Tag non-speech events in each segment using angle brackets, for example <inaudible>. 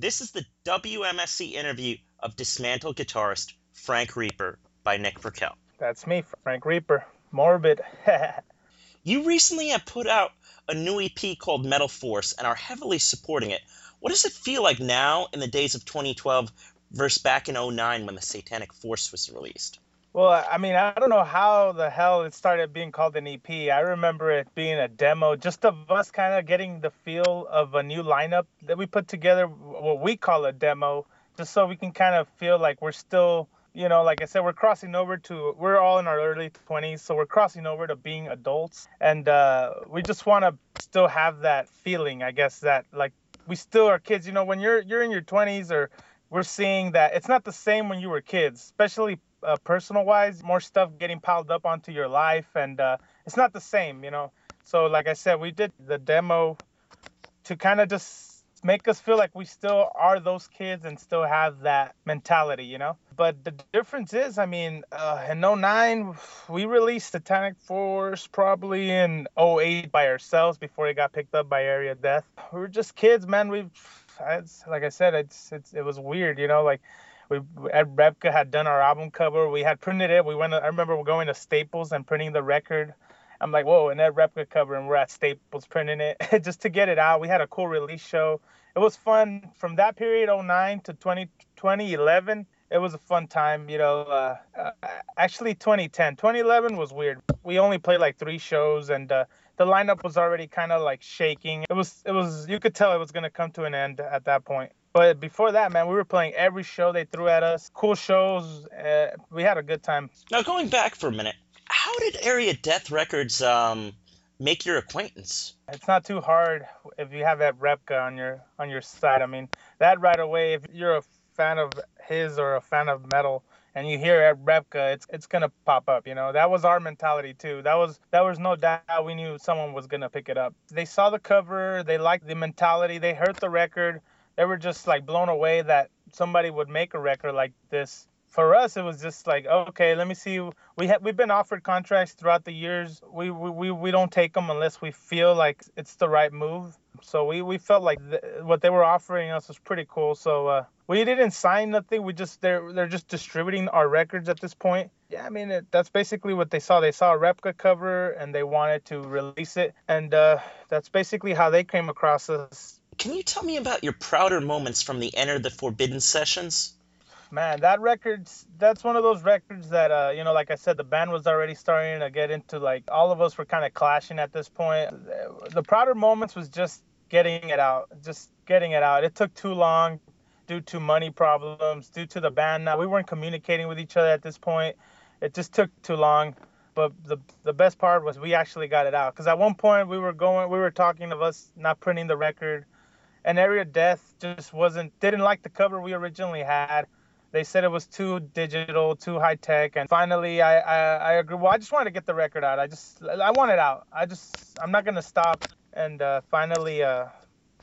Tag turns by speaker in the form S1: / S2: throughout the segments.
S1: This is the WMSC interview of dismantled guitarist Frank Reaper by Nick Burkell.
S2: That's me, Frank Reaper. Morbid. <laughs>
S1: you recently have put out a new EP called Metal Force and are heavily supporting it. What does it feel like now in the days of 2012 versus back in 09 when the Satanic Force was released?
S2: Well, I mean, I don't know how the hell it started being called an EP. I remember it being a demo, just of us kind of getting the feel of a new lineup that we put together, what we call a demo, just so we can kind of feel like we're still, you know, like I said, we're crossing over to, we're all in our early 20s, so we're crossing over to being adults. And uh, we just want to still have that feeling, I guess, that like we still are kids. You know, when you're you're in your 20s or we're seeing that it's not the same when you were kids, especially uh, personal wise, more stuff getting piled up onto your life, and uh, it's not the same, you know. So, like I said, we did the demo to kind of just make us feel like we still are those kids and still have that mentality, you know. But the difference is, I mean, uh, in 09, we released Satanic Force probably in 08 by ourselves before it got picked up by Area Death. We were just kids, man. We, like I said, it's, it's it was weird, you know, like we Ed Repka had done our album cover. We had printed it. We went. I remember we're going to Staples and printing the record. I'm like, whoa, an Ed Repka cover, and we're at Staples printing it <laughs> just to get it out. We had a cool release show. It was fun from that period, 09 to 20, 2011. It was a fun time, you know. Uh, uh, actually, 2010, 2011 was weird. We only played like three shows, and uh, the lineup was already kind of like shaking. It was, it was, you could tell it was gonna come to an end at that point. But before that, man, we were playing every show they threw at us. Cool shows. Uh, we had a good time.
S1: Now, going back for a minute, how did Area Death Records um, make your acquaintance?
S2: It's not too hard if you have that Repka on your on your side. I mean, that right away. If you're a fan of his or a fan of metal, and you hear Ed Repka, it's it's gonna pop up. You know, that was our mentality too. That was that was no doubt we knew someone was gonna pick it up. They saw the cover, they liked the mentality, they heard the record they were just like blown away that somebody would make a record like this. For us, it was just like, okay, let me see. We have we've been offered contracts throughout the years. We we, we don't take them unless we feel like it's the right move. So we, we felt like th- what they were offering us was pretty cool. So uh, we didn't sign nothing. We just they're they're just distributing our records at this point. Yeah, I mean it, that's basically what they saw. They saw a Repka cover and they wanted to release it, and uh, that's basically how they came across us
S1: can you tell me about your prouder moments from the Enter the Forbidden sessions?
S2: Man, that record's that's one of those records that uh, you know, like I said, the band was already starting to get into like all of us were kind of clashing at this point. The prouder moments was just getting it out, just getting it out. It took too long due to money problems, due to the band. Now we weren't communicating with each other at this point. It just took too long. But the the best part was we actually got it out because at one point we were going, we were talking of us not printing the record and Area Death just wasn't didn't like the cover we originally had. They said it was too digital, too high tech, and finally I, I I agree. Well, I just wanted to get the record out. I just I want it out. I just I'm not gonna stop. And uh, finally uh,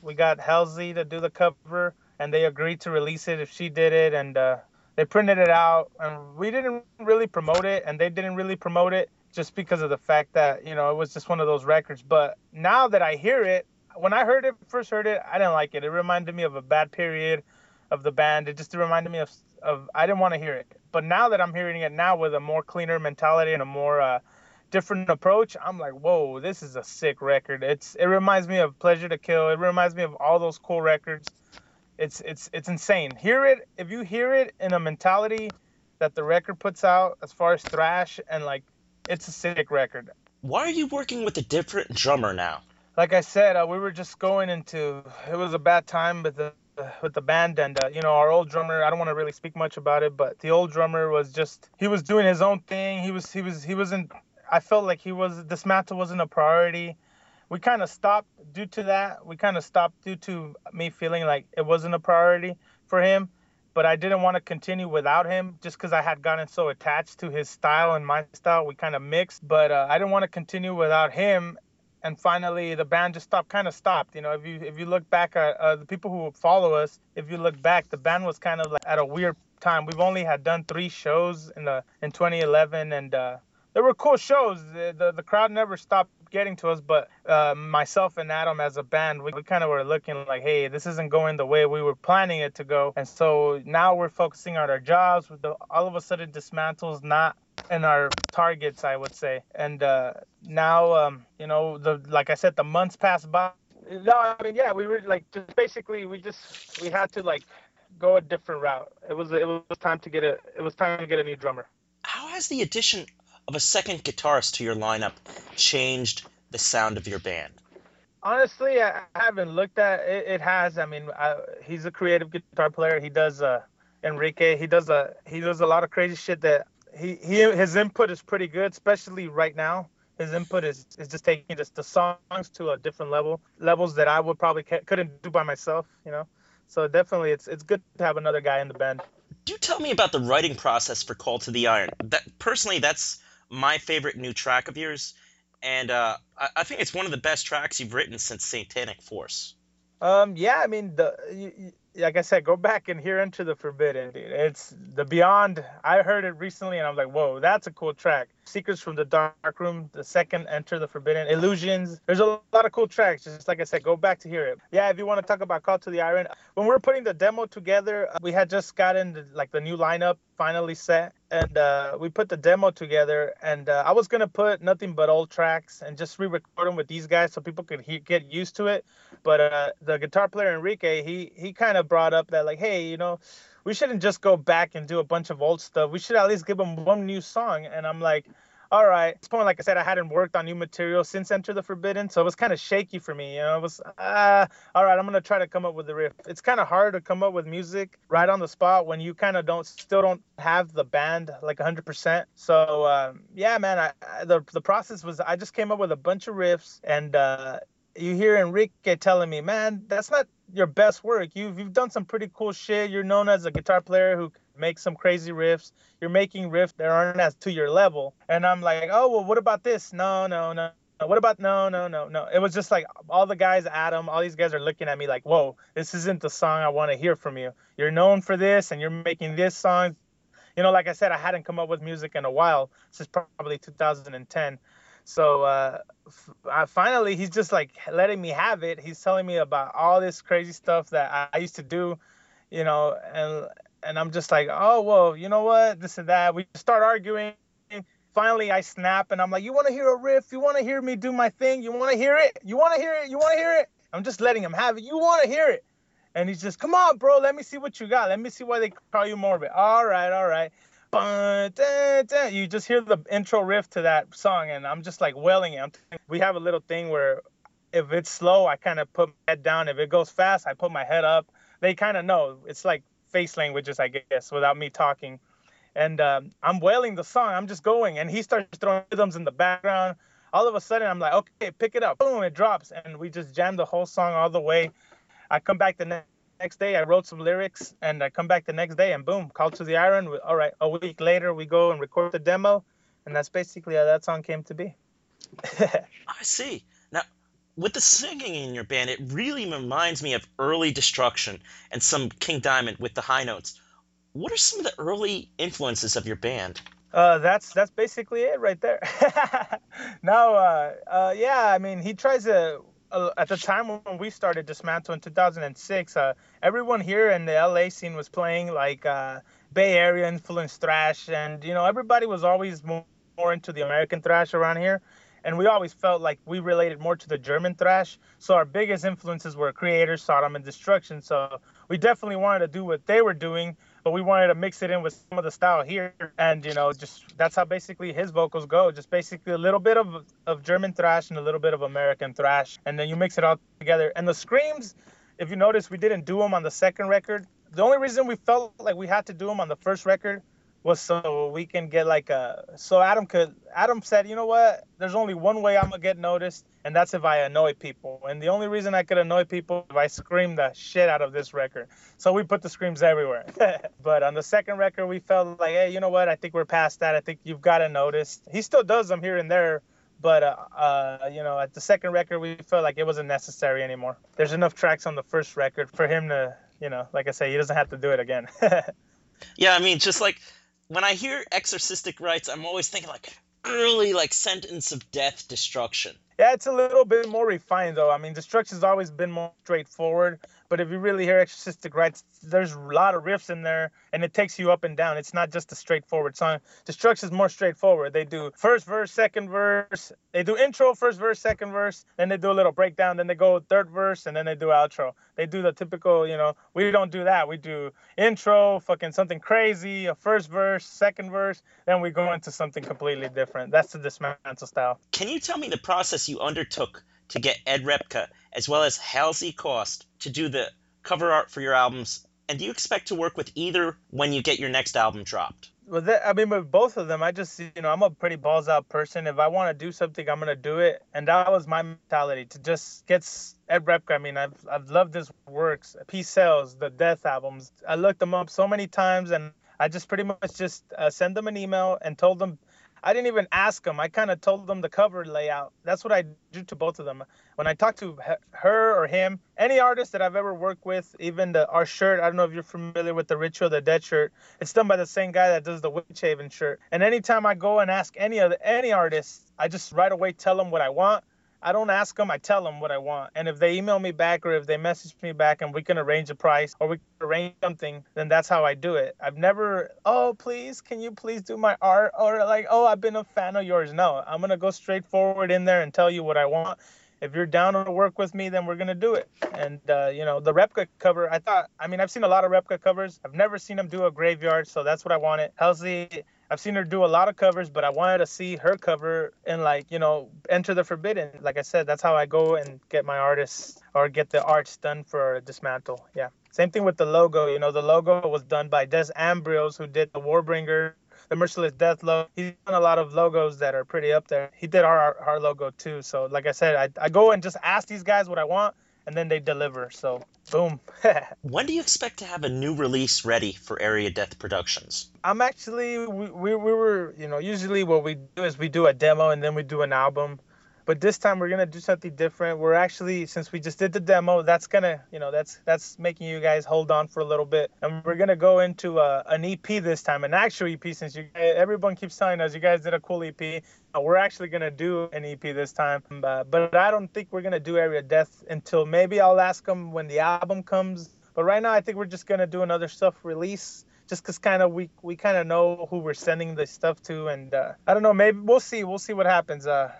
S2: we got Halsey to do the cover, and they agreed to release it if she did it, and uh, they printed it out. And we didn't really promote it, and they didn't really promote it just because of the fact that you know it was just one of those records. But now that I hear it, when I heard it first heard it, I didn't like it. It reminded me of a bad period of the band. It just reminded me of of I didn't want to hear it. But now that I'm hearing it now with a more cleaner mentality and a more uh, different approach, I'm like, whoa, this is a sick record. It's it reminds me of Pleasure to Kill. It reminds me of all those cool records. It's it's it's insane. Hear it if you hear it in a mentality that the record puts out as far as thrash and like it's a sick record.
S1: Why are you working with a different drummer now?
S2: like I said, uh, we were just going into it was a bad time with the with the band and uh, you know our old drummer i don't want to really speak much about it but the old drummer was just he was doing his own thing he was he was he wasn't i felt like he was dismantle wasn't a priority we kind of stopped due to that. We kind of stopped due to me feeling like it wasn't a priority for him but i didn't want to continue without him just because i had gotten so attached to his style and my style we kind of mixed. But uh, i didn't want to continue without him and finally the band just stopped kind of stopped you know? If you if you look back at uh, the people who follow us if you look back the band was kind of like at a weird time. We've only had done three shows in the in 2011 and uh, there were cool shows. The, the, the crowd never stopped getting to us, but uh, myself and Adam as a band, we, we kind of were looking like, hey, this isn't going the way we were planning it to go. And so now we're focusing on our jobs. With the, all of a sudden, dismantles not in our targets, I would say. And uh, now, um, you know, the like I said, the months pass by. No, I mean, yeah, we were like just basically we just we had to like go a different route. It was it was time to get a it was time to get a new drummer.
S1: How has the addition of a second guitarist to your lineup changed the sound of your band?
S2: Honestly, I haven't looked at it. It has. I mean, I, he's a creative guitar player. He does uh, Enrique. He does a he does a lot of crazy shit that he, he his input is pretty good, especially right now. His input is, is just taking just the songs to a different level, levels that I would probably couldn't do by myself, you know. So definitely, it's it's good to have another guy in the band.
S1: Do tell me about the writing process for "Call to the Iron." That personally, that's my favorite new track of yours, and uh, I, I, think it's one of the best tracks you've written since Satanic Force.
S2: Um, yeah, I mean the. You, like I said, go back and hear Enter the Forbidden, dude. It's the Beyond. I heard it recently and I'm like, whoa, that's a cool track. Secrets from the Dark Room, the second Enter the Forbidden, Illusions. There's a lot of cool tracks. Just like I said, go back to hear it. Yeah, if you want to talk about Call to the Iron, when we were putting the demo together, we had just gotten like the new lineup finally set, and uh, we put the demo together. And uh, I was gonna put nothing but old tracks and just re-record them with these guys so people could he- get used to it. But uh, the guitar player Enrique, he he kind of brought up that like, hey, you know we shouldn't just go back and do a bunch of old stuff. We should at least give them one new song. And I'm like, all right. At this point, like I said, I hadn't worked on new material since Enter the Forbidden, so it was kind of shaky for me. You know, it was, uh, all right, I'm gonna try to come up with the riff. It's kind of hard to come up with music right on the spot when you kind of don't, still don't have the band like 100%. So um, yeah, man, I, I, the the process was I just came up with a bunch of riffs, and uh, you hear Enrique telling me, man, that's not your best work. You've you've done some pretty cool shit. You're known as a guitar player who makes some crazy riffs. You're making riffs that aren't as to your level. And I'm like, oh well, what about this? No, no, no. What about no, no, no, no? It was just like all the guys, Adam, all these guys are looking at me like, whoa, this isn't the song I want to hear from you. You're known for this, and you're making this song. You know, like I said, I hadn't come up with music in a while since probably 2010. So uh, finally, he's just like letting me have it. He's telling me about all this crazy stuff that I, I used to do, you know, and and I'm just like, oh well, you know what, this and that. We start arguing. Finally, I snap and I'm like, you want to hear a riff? You want to hear me do my thing? You want to hear it? You want to hear it? You want to hear it? I'm just letting him have it. You want to hear it? And he's just, come on, bro, let me see what you got. Let me see why they call you morbid. All right, all right you just hear the intro riff to that song, and I'm just like wailing it. we have a little thing where if it's slow, I kind of put my head down. If it goes fast, I put my head up. They kind of know. It's like face languages, I guess, without me talking. And um, I'm wailing the song. I'm just going, and he starts throwing rhythms in the background. All of a sudden, I'm like, okay, pick it up. Boom, it drops, and we just jam the whole song all the way. I come back the next next day I wrote some lyrics and I come back the next day and boom, call to the iron. All right, a week later we go and record the demo, and that's basically how that song came to be. <laughs>
S1: I see. Now, with the singing in your band, it really reminds me of early Destruction and some King Diamond with the high notes. What are some of the early influences of your band?
S2: Uh, that's that's basically it right there. <laughs> now, uh, uh, yeah, I mean, he tries to uh, at the time when we started Dismantle in 2006, uh, everyone here in the LA scene was playing like uh, Bay Area influenced thrash, and you know everybody was always more, more into the American thrash around here, and we always felt like we related more to the German thrash. So our biggest influences were Kreator, Sodom, and Destruction. So we definitely wanted to do what they were doing, but we wanted to mix it in with some of the style here. And you know just that's how basically his vocals go. Just basically a little bit of of german thrash and a little bit of american thrash. And then you mix it all together. And the screams if you notice we didn't do them on the second record. The only reason we felt like we had to do them on the first record was so we can get like a so Adam could Adam said, you know what? There's only one way I'm gonna get noticed, and that's if I annoy people. And the only reason I could annoy people if I scream the shit out of this record. So we put the screams everywhere. <laughs> but on the second record, we felt like, hey, you know what? I think we're past that. I think you've got to notice. He still does them here and there. But uh, uh, you know, at the second record, we felt like it wasn't necessary anymore. There's enough tracks on the first record for him to, you know, like I say, he doesn't have to do it again. <laughs>
S1: yeah, I mean, just like when I hear exorcistic rites, I'm always thinking like early like sentence of death destruction.
S2: Yeah, it's a little bit more refined though. I mean, Destruction's always been more straightforward, but if you really hear Exorcistic Rites, there's a lot of riffs in there, and it takes you up and down. It's not just a straightforward song. Destruction's more straightforward. They do first verse, second verse. They do intro, first verse, second verse. Then they do a little breakdown. Then they go third verse, and then they do outro. They do the typical, you know. We don't do that. We do intro, fucking something crazy, a first verse, second verse. Then we go into something completely different. That's the dismantle style.
S1: Can you tell me the process you undertook to get Ed Repka as well as Halsey Cost to do the cover art for your albums? And do you expect to work with either when you get your next album dropped?
S2: Well, that, I mean, with both of them, I just, you know, I'm a pretty balls out person. If I want to do something, I'm gonna do it, and that was my mentality to just get Ed Repka. I mean, I've I've loved his works, Peace Sells, the Death albums. I looked them up so many times, and I just pretty much just uh, sent them an email and told them I didn't even ask them. I kind of told them the cover layout. That's what I do to both of them. When I talk to her or him, any artist that I've ever worked with, even the our shirt. I don't know if you're familiar with the Ritual the Dead shirt. It's done by the same guy that does the Witchaven shirt. And anytime I go and ask any of the, any artist, I just right away tell them what I want I don't ask them, I tell them what I want. And if they email me back or if they message me back and we can arrange a price or we can arrange something, then that's how I do it. I've never, oh, please, can you please do my art? Or like, oh, I've been a fan of yours. No, I'm going to go straight forward in there and tell you what I want. If you're down to work with me, then we're going to do it. And, uh, you know, the Repka cover, I thought, I mean, I've seen a lot of Repka covers. I've never seen them do a graveyard, so that's what I wanted. Halsey I've seen her do a lot of covers, but I wanted to see her cover and like you know enter the forbidden. Like I said, that's how I go and get my artists or get the arts done for Dismantle. Yeah. Same thing with the logo. You know, the logo was done by Des Ambrose, who did the Warbringer, the Merciless Death logo. He's done a lot of logos that are pretty up there. He did our our logo too. So like I said, I I go and just ask these guys what I want and then they deliver. So boom. <laughs>
S1: when do you expect to have a new release ready for Area Death Productions?
S2: I'm actually we, we, we were you know usually what we do is we do a demo and then we do an album. But this time we're gonna do something different. We're actually since we just did the demo, that's gonna you know that's that's making you guys hold on for a little bit, and we're gonna go into a, an EP this time, an actual EP. Since you everyone keeps telling us you guys did a cool EP, uh, we're actually gonna do an EP this time. Uh, but I don't think we're gonna do Area Death until maybe I'll ask them when the album comes. But right now I think we're just gonna do another stuff release just because kind of we we kind of know who we're sending the stuff to, and uh, I don't know. Maybe we'll see. We'll see what happens. Uh,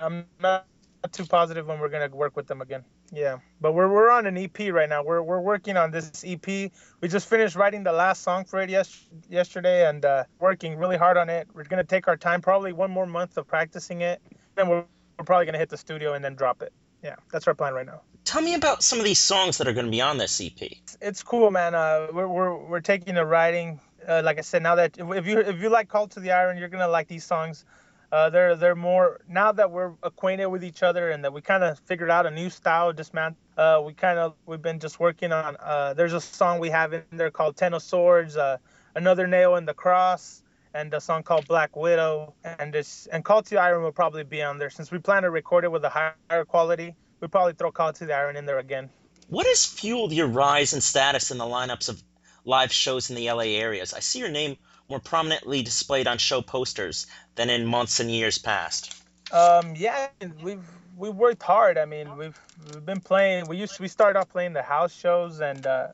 S2: I'm not too positive when we're gonna work with them again. Yeah, but we're we're on an EP right now. We're we're working on this EP. We just finished writing the last song for it yes, yesterday, and uh, working really hard on it. We're gonna take our time, probably one more month of practicing it. Then we're, we're probably gonna hit the studio and then drop it. Yeah, that's our plan right now.
S1: Tell me about some of these songs that are going to be on this EP.
S2: It's cool, man. Uh, we're, we're, we're taking the writing. Uh, like I said, now that if you if you like Call to the Iron, you're gonna like these songs. Uh, they're they're more now that we're acquainted with each other and that we kind of figured out a new style of dismantle. Uh, we kind of we've been just working on. Uh, there's a song we have in there called Ten of Swords, uh, another nail in the cross, and a song called Black Widow. And this and Call to Iron will probably be on there since we plan to record it with a higher quality. We'll probably throw Call to the Iron in there again.
S1: What has fueled your rise in status in the lineups of live shows in the LA areas? I see your name more prominently displayed on show posters than in months and years past?
S2: Um, yeah, we've we worked hard. I mean, we've we've been playing. We used we started off playing the house shows, and uh,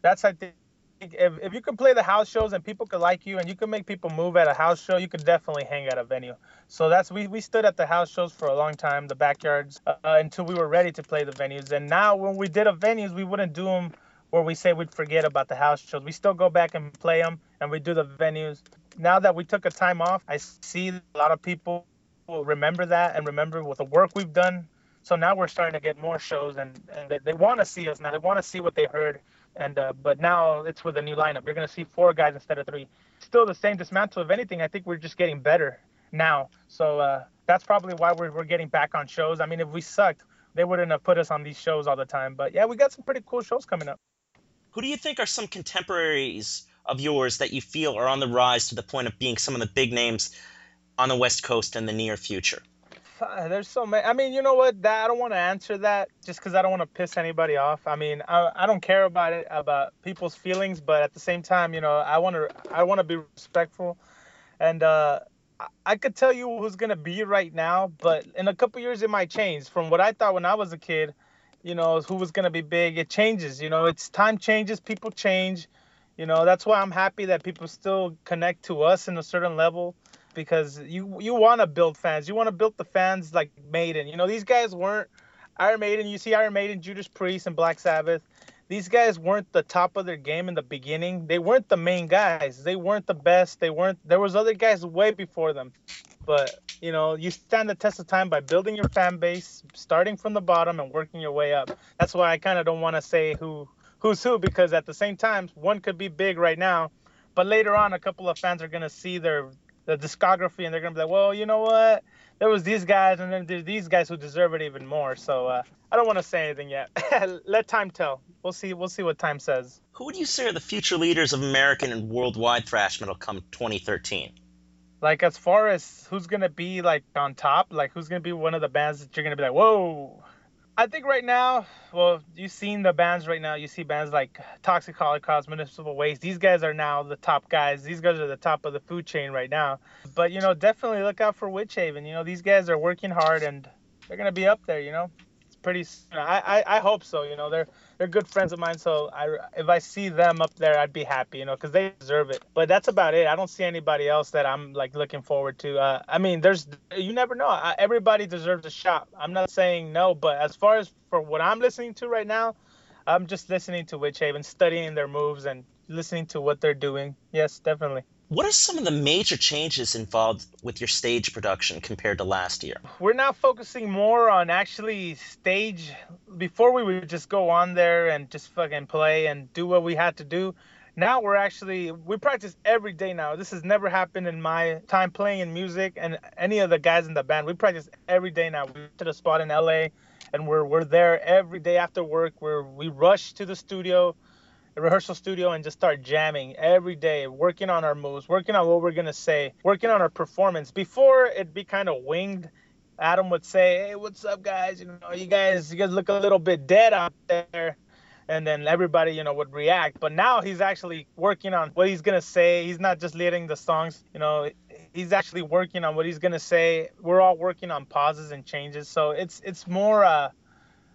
S2: that's I think if if you can play the house shows and people could like you, and you can make people move at a house show, you could definitely hang at a venue. So that's we we stood at the house shows for a long time, the backyards, uh, until we were ready to play the venues. And now when we did a venues, we wouldn't do them where we say we'd forget about the house shows. We still go back and play them, and we do the venues. Now that we took a time off, I see a lot of people will remember that and remember with the work we've done. So now we're starting to get more shows, and, and they, they want to see us now. They want to see what they heard, and uh, but now it's with a new lineup. You're gonna see four guys instead of three. Still the same dismantle. If anything, I think we're just getting better now. So uh, that's probably why we're, we're getting back on shows. I mean, if we sucked, they wouldn't have put us on these shows all the time. But yeah, we got some pretty cool shows coming up.
S1: Who do you think are some contemporaries of yours that you feel are on the rise to the point of being some of the big names on the West Coast in the near future?
S2: There's so many. I mean, you know what? That I don't want to answer that just because I don't want to piss anybody off. I mean, I, I don't care about it about people's feelings, but at the same time, you know, I want to I want to be respectful, and uh, I could tell you who's gonna be right now, but in a couple years it might change. From what I thought when I was a kid, you know, who was gonna be big, it changes. You know, it's time changes, people change. You know, that's why I'm happy that people still connect to us in a certain level because you you want to build fans. You want to build the fans like Maiden. You know, these guys weren't Iron Maiden. You see Iron Maiden, Judas Priest, and Black Sabbath. These guys weren't the top of their game in the beginning. They weren't the main guys. They weren't the best. They weren't. There was other guys way before them. But you know, you stand the test of time by building your fan base, starting from the bottom and working your way up. That's why I kind of don't want to say who who's who because at the same time, one could be big right now, but later on, a couple of fans are gonna see their the discography and they're gonna be like, well, you know what? There was these guys and then there's these guys who deserve it even more. So uh, I don't want to say anything yet. <laughs> Let time tell. We'll see. We'll see what time says.
S1: Who would you say are the future leaders of American and worldwide thrash metal come 2013?
S2: Like as far as who's gonna be like on top, like who's gonna be one of the bands that you're gonna be like, whoa, I think right now, well, you've seen the bands right now. You see bands like Toxic Holocaust, Municipal Waste. These guys are now the top guys. These guys are the top of the food chain right now. But you know, definitely look out for Witchaven. You know, these guys are working hard and they're gonna be up there. You know, pretty. I I, I hope so. You know, they're they're good friends of mine. So I, if I see them up there, I'd be happy, you know, because they deserve it. But that's about it. I don't see anybody else that I'm like looking forward to. Uh, I mean, there's you never know. I, everybody deserves a shot. I'm not saying no, but as far as for what I'm listening to right now, I'm just listening to Witchaven, studying their moves and listening to what they're doing. Yes, definitely.
S1: What are some of the major changes involved with your stage production compared to last year?
S2: We're now focusing more on actually stage. Before we would just go on there and just fucking play and do what we had to do. Now we're actually we practice every day now. This has never happened in my time playing in music and any of the guys in the band. We practice every day now. We to the spot in LA and we're we're there every day after work. Where we rush to the studio a rehearsal studio and just start jamming every day, working on our moves, working on what we're gonna say, working on our performance. Before it'd be kind of winged. Adam would say, "Hey, what's up, guys? You know, you guys, you guys look a little bit dead out there." And then everybody, you know, would react. But now he's actually working on what he's gonna say. He's not just leading the songs. You know, he's actually working on what he's gonna say. We're all working on pauses and changes. So it's it's more uh,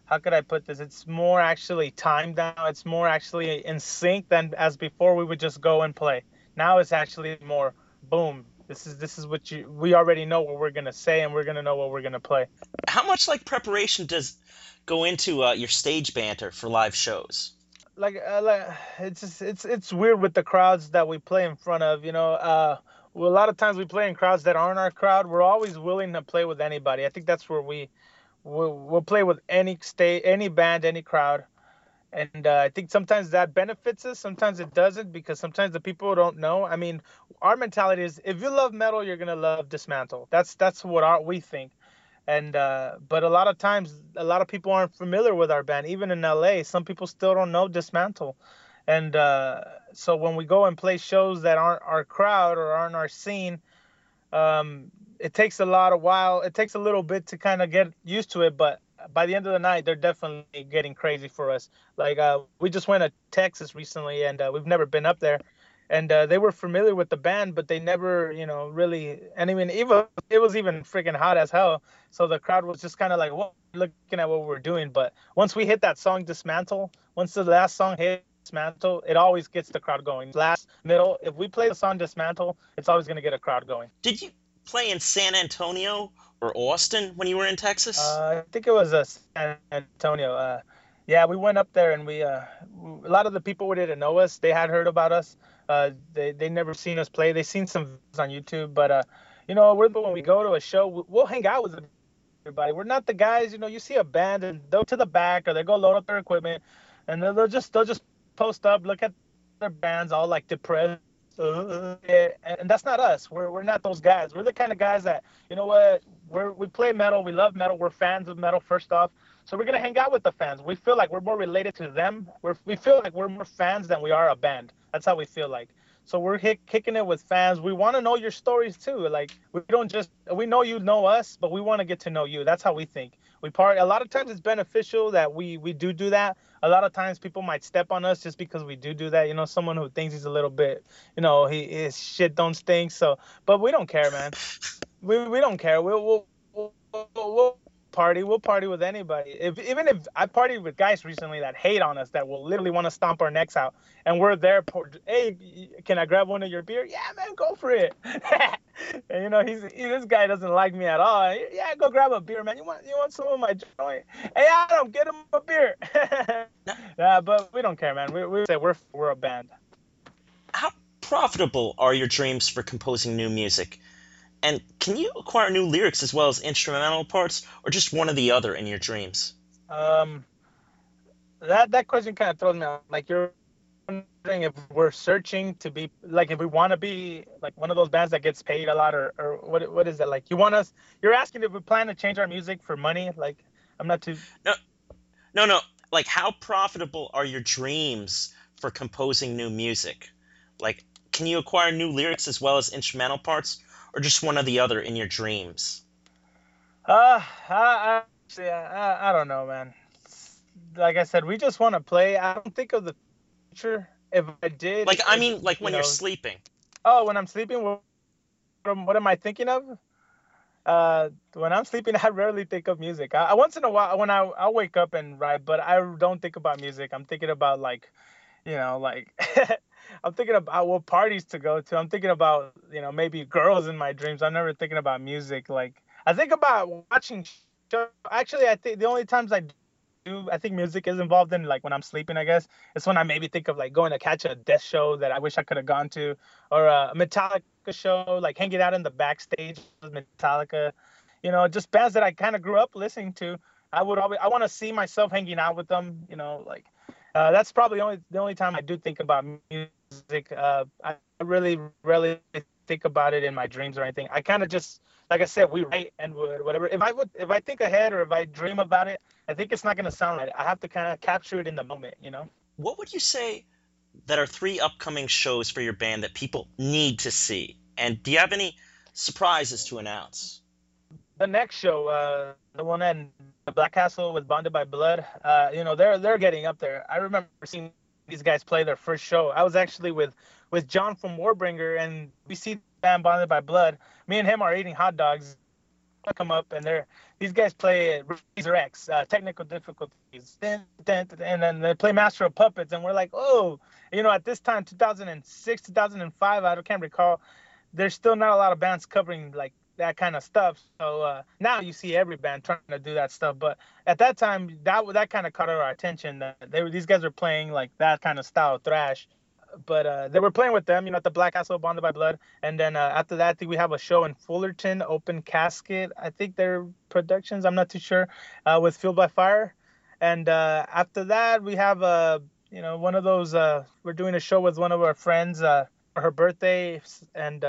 S2: how could I put this? It's more actually timed now. It's more actually in sync than as before we would just go and play. Now it's actually more boom. This is this is what you we already know what we're gonna say and we're gonna know what we're gonna play.
S1: How much like preparation does go into uh, your stage banter for live shows?
S2: Like, uh, like it's just, it's it's weird with the crowds that we play in front of. You know, uh, well, a lot of times we play in crowds that aren't our crowd. We're always willing to play with anybody. I think that's where we We'll, we'll play with any state, any band, any crowd, and uh, I think sometimes that benefits us. Sometimes it doesn't because sometimes the people don't know. I mean, our mentality is if you love metal, you're gonna love Dismantle. That's that's what our, we think. And uh, but a lot of times, a lot of people aren't familiar with our band. Even in LA, some people still don't know Dismantle. And uh, so when we go and play shows that aren't our crowd or aren't our scene, um, it takes a lot of while. It takes a little bit to kind of get used to it, but by the end of the night, they're definitely getting crazy for us. Like uh, we just went to Texas recently, and uh, we've never been up there, and uh, they were familiar with the band, but they never, you know, really. And even even it was even freaking hot as hell, so the crowd was just kind of like, "What?" Looking at what we are doing. But once we hit that song, "Dismantle," once the last song hit. Dismantle, it always gets the crowd going. Last, middle, if we play the song Dismantle, it's always going to get a crowd going.
S1: Did you play in San Antonio or Austin when you were in Texas?
S2: Uh, I think it was uh, San Antonio. Uh, yeah, we went up there and we uh, a lot of the people who didn't know us, they had heard about us. Uh, they they never seen us play. They seen some videos on YouTube, but uh, you know, we're when we go to a show, we'll hang out with everybody. We're not the guys, you know, you see a band and they'll go to the back or they go load up their equipment, and they'll just they'll just post up, look at their bands all like depressed Uh, and that's not us. We're we're not those guys. We're the kind of guys that you know what we're we play metal. We love metal. We're fans of metal first off. So we're gonna hang out with the fans. We feel like we're more related to them. We're we feel like we're more fans than we are a band. That's how we feel like. So we're hit, kicking it with fans. We want to know your stories too. Like we don't just we know you know us, but we want to get to know you. That's how we think. We part a lot of times it's beneficial that we we do do that. A lot of times people might step on us just because we do do that. You know, someone who thinks he's a little bit, you know, he his shit don't stink. So, but we don't care, man. <laughs> we we don't care. We'll we'll, we'll, we'll party. We'll party with anybody. If even if I partied with guys recently that hate on us, that will literally want to stomp our necks out, and we're there. Hey, can I grab one of your beer? Yeah, man, go for it. <laughs> and you know, he's he, this guy doesn't like me at all. Yeah, go grab a beer, man. You want you want some of my joint? Hey, Adam, get him a beer. <laughs> yeah, but we don't care, man. We we say we're we're a band.
S1: How profitable are your dreams for composing new music? And can you acquire new lyrics as well as instrumental parts, or just one or the other in your dreams?
S2: Um, that that question kind of throws me off. Like you're wondering if we're searching to be like if we want to be like one of those bands that gets paid a lot, or or what what is that like? You want us? You're asking if we plan to change our music for money? Like I'm not too.
S1: No, no, no. Like how profitable are your dreams for composing new music? Like, can you acquire new lyrics as well as instrumental parts, or just one or the other in your dreams?
S2: Uh, I, I, I, I don't know, man. Like I said, we just want to play. I don't think of the future. If I did,
S1: like I mean, like when you are sleeping.
S2: Oh, when I'm sleeping, what, what am I thinking of? Uh, when I'm sleeping, <laughs> I rarely think of music. I, once in a while, when I I wake up and write, but I don't think about music. I'm thinking about like, you know, like <laughs> I'm thinking about what parties to go to. I'm thinking about you know maybe girls in my dreams. I'm never thinking about music. Like I think about watching. Show. Actually, I think the only times I do I think music is involved in like when I'm sleeping. I guess it's when I maybe think of like going to catch a death show that I wish I could have gone to, or a Metallica show, like hanging out in the backstage with Metallica. You know, just bands that I kind of grew up listening to. I would always I want to see myself hanging out with them. You know, like uh, that's probably only the only time I do think about music. Uh, I really, really think about it in my dreams or anything. I kind of just, like I said, we write and whatever. If I would, if I think ahead or if I dream about it, I think it's not gonna sound right. I have to kind of capture it in the moment, you know.
S1: What would you say that are three upcoming shows for your band that people need to see? And do you have any surprises to announce?
S2: The next show, uh, the one at Black Castle with Bonded by Blood, uh, you know, they're they're getting up there. I remember seeing these guys play their first show. I was actually with with John from Warbringer, and we see band Bonded by Blood. Me and him are eating hot dogs. I come up, and they're these guys play Razor X, uh, technical difficulties, and then they play Master of Puppets, and we're like, oh, you know, at this time, 2006, 2005, I can't recall. There's still not a lot of bands covering like that kind of stuff. So uh, now you see every band trying to do that stuff. But at that time, that that kind of caught our attention. They were, these guys were playing like that kind of style thrash. But uh, they were playing with them, you know, at the Black Castle Bonded by Blood. And then uh, after that, I think we have a show in Fullerton, Open Casket. I think they're productions. I'm not too sure. Uh, with Fueled by Fire. And uh, after that, we have a, uh, you know, one of those. we're doing a show with one of our friends for her birthday, and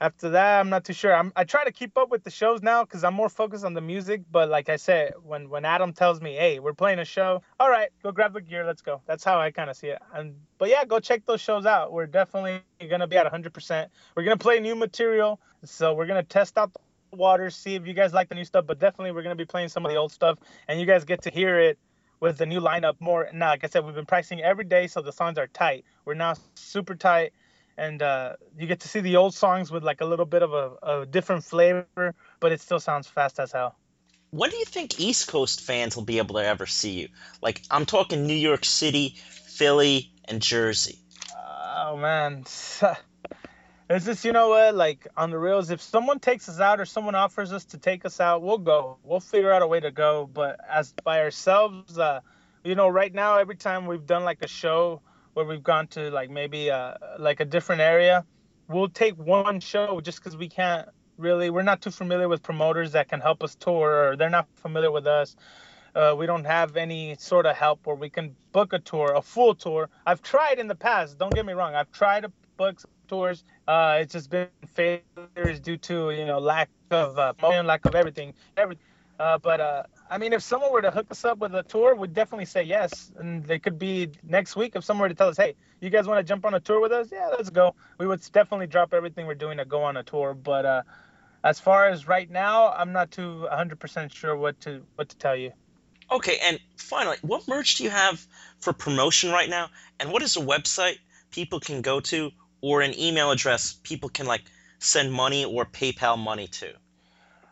S2: after that, I'm not too sure. I'm, I try to keep up with the shows now because I'm more focused on the music. But like I said, when when Adam tells me, "Hey, we're playing a show," all right, go grab the gear, let's go. That's how I kind of see it. And but yeah, go check those shows out. We're definitely gonna be at 100%. We're gonna play new material, so we're gonna test out the waters, see if you guys like the new stuff. But definitely, we're gonna be playing some of the old stuff, and you guys get to hear it with the new lineup more. Now, like I said, we've been practicing every day, so the songs are tight. We're now super tight and uh, you get to see the old songs with like a little bit of a, a, different flavor, but it still sounds fast as hell.
S1: When do you think East Coast fans will be able to ever see you? Like I'm talking New York City, Philly, and Jersey.
S2: Oh man, <laughs> it's just you know what? Like on the reels, if someone takes us out or someone offers us to take us out, we'll go. We'll figure out a way to go. But as by ourselves, uh, you know, right now every time we've done like a show where we've gone to like maybe uh, like a different area, we'll take one show just because we can't really we're not too familiar with promoters that can help us tour or they're not familiar with us. Uh, we don't have any sort of help where we can book a tour, a full tour. I've tried in the past. Don't get me wrong. I've tried to book tours. Uh, it's just been failures due to you know lack of uh, lack of everything. Everything. Uh, but uh, I mean, if someone were to hook us up with a tour, we'd definitely say yes. And they could be next week if someone were to tell us, hey, you guys want to jump on a tour with us? Yeah, let's go. We would definitely drop everything we're doing to go on a tour. But uh, as far as right now, I'm not too 100% sure what to what to tell you.
S1: Okay, and finally, what merch do you have for promotion right now? And what is a website people can go to or an email address people can like send money or PayPal money to?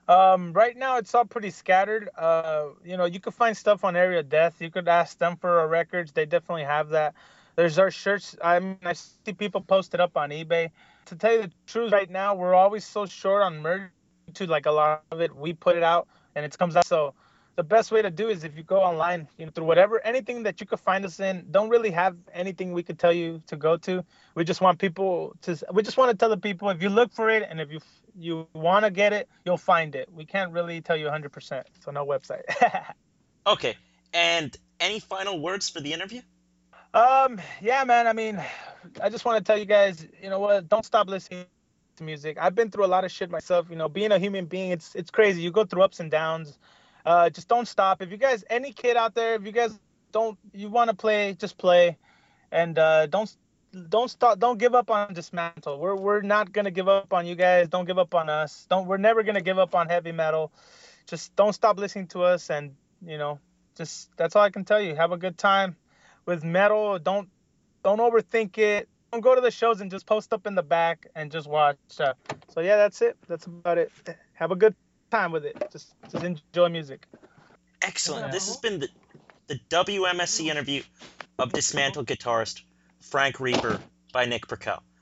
S2: Um, right now it's all pretty scattered. Uh, you know, you can find stuff on Area Death. You could ask them for our records. They definitely have that. There's our shirts. I mean, I see people posted up on eBay. To tell you the truth, right now we're always so short on merch. To like a lot of it, we put it out and it comes out. So the best way to do is if you go online, you know, through whatever anything that you could find us in. Don't really have anything we could tell you to go to. We just want people to. We just want to tell the people if you look for it and if you you want to get it, you'll find it. We can't really tell you 100%. So no website. <laughs>
S1: okay. And any final words for the interview?
S2: Um, yeah, man. I mean, I just want to tell you guys, you know what? Don't stop listening to music. I've been through a lot of shit myself. You know, being a human being, it's it's crazy. You go through ups and downs. Uh, just don't stop. If you guys, any kid out there, if you guys don't, you want to play, just play, and uh, don't don't stop. Don't give up on Dismantle. We're we're not gonna give up on you guys. Don't give up on us. Don't. We're never gonna give up on heavy metal. Just don't stop listening to us, and you know, just that's all I can tell you. Have a good time with metal. Don't don't overthink it. Don't go to the shows and just post up in the back and just watch. Uh, so yeah, that's it. That's about it. Have a good time with it. Just just enjoy music.
S1: Excellent. This has been the the WMSC interview of dismantled guitarist Frank Reaper by Nick Burkell.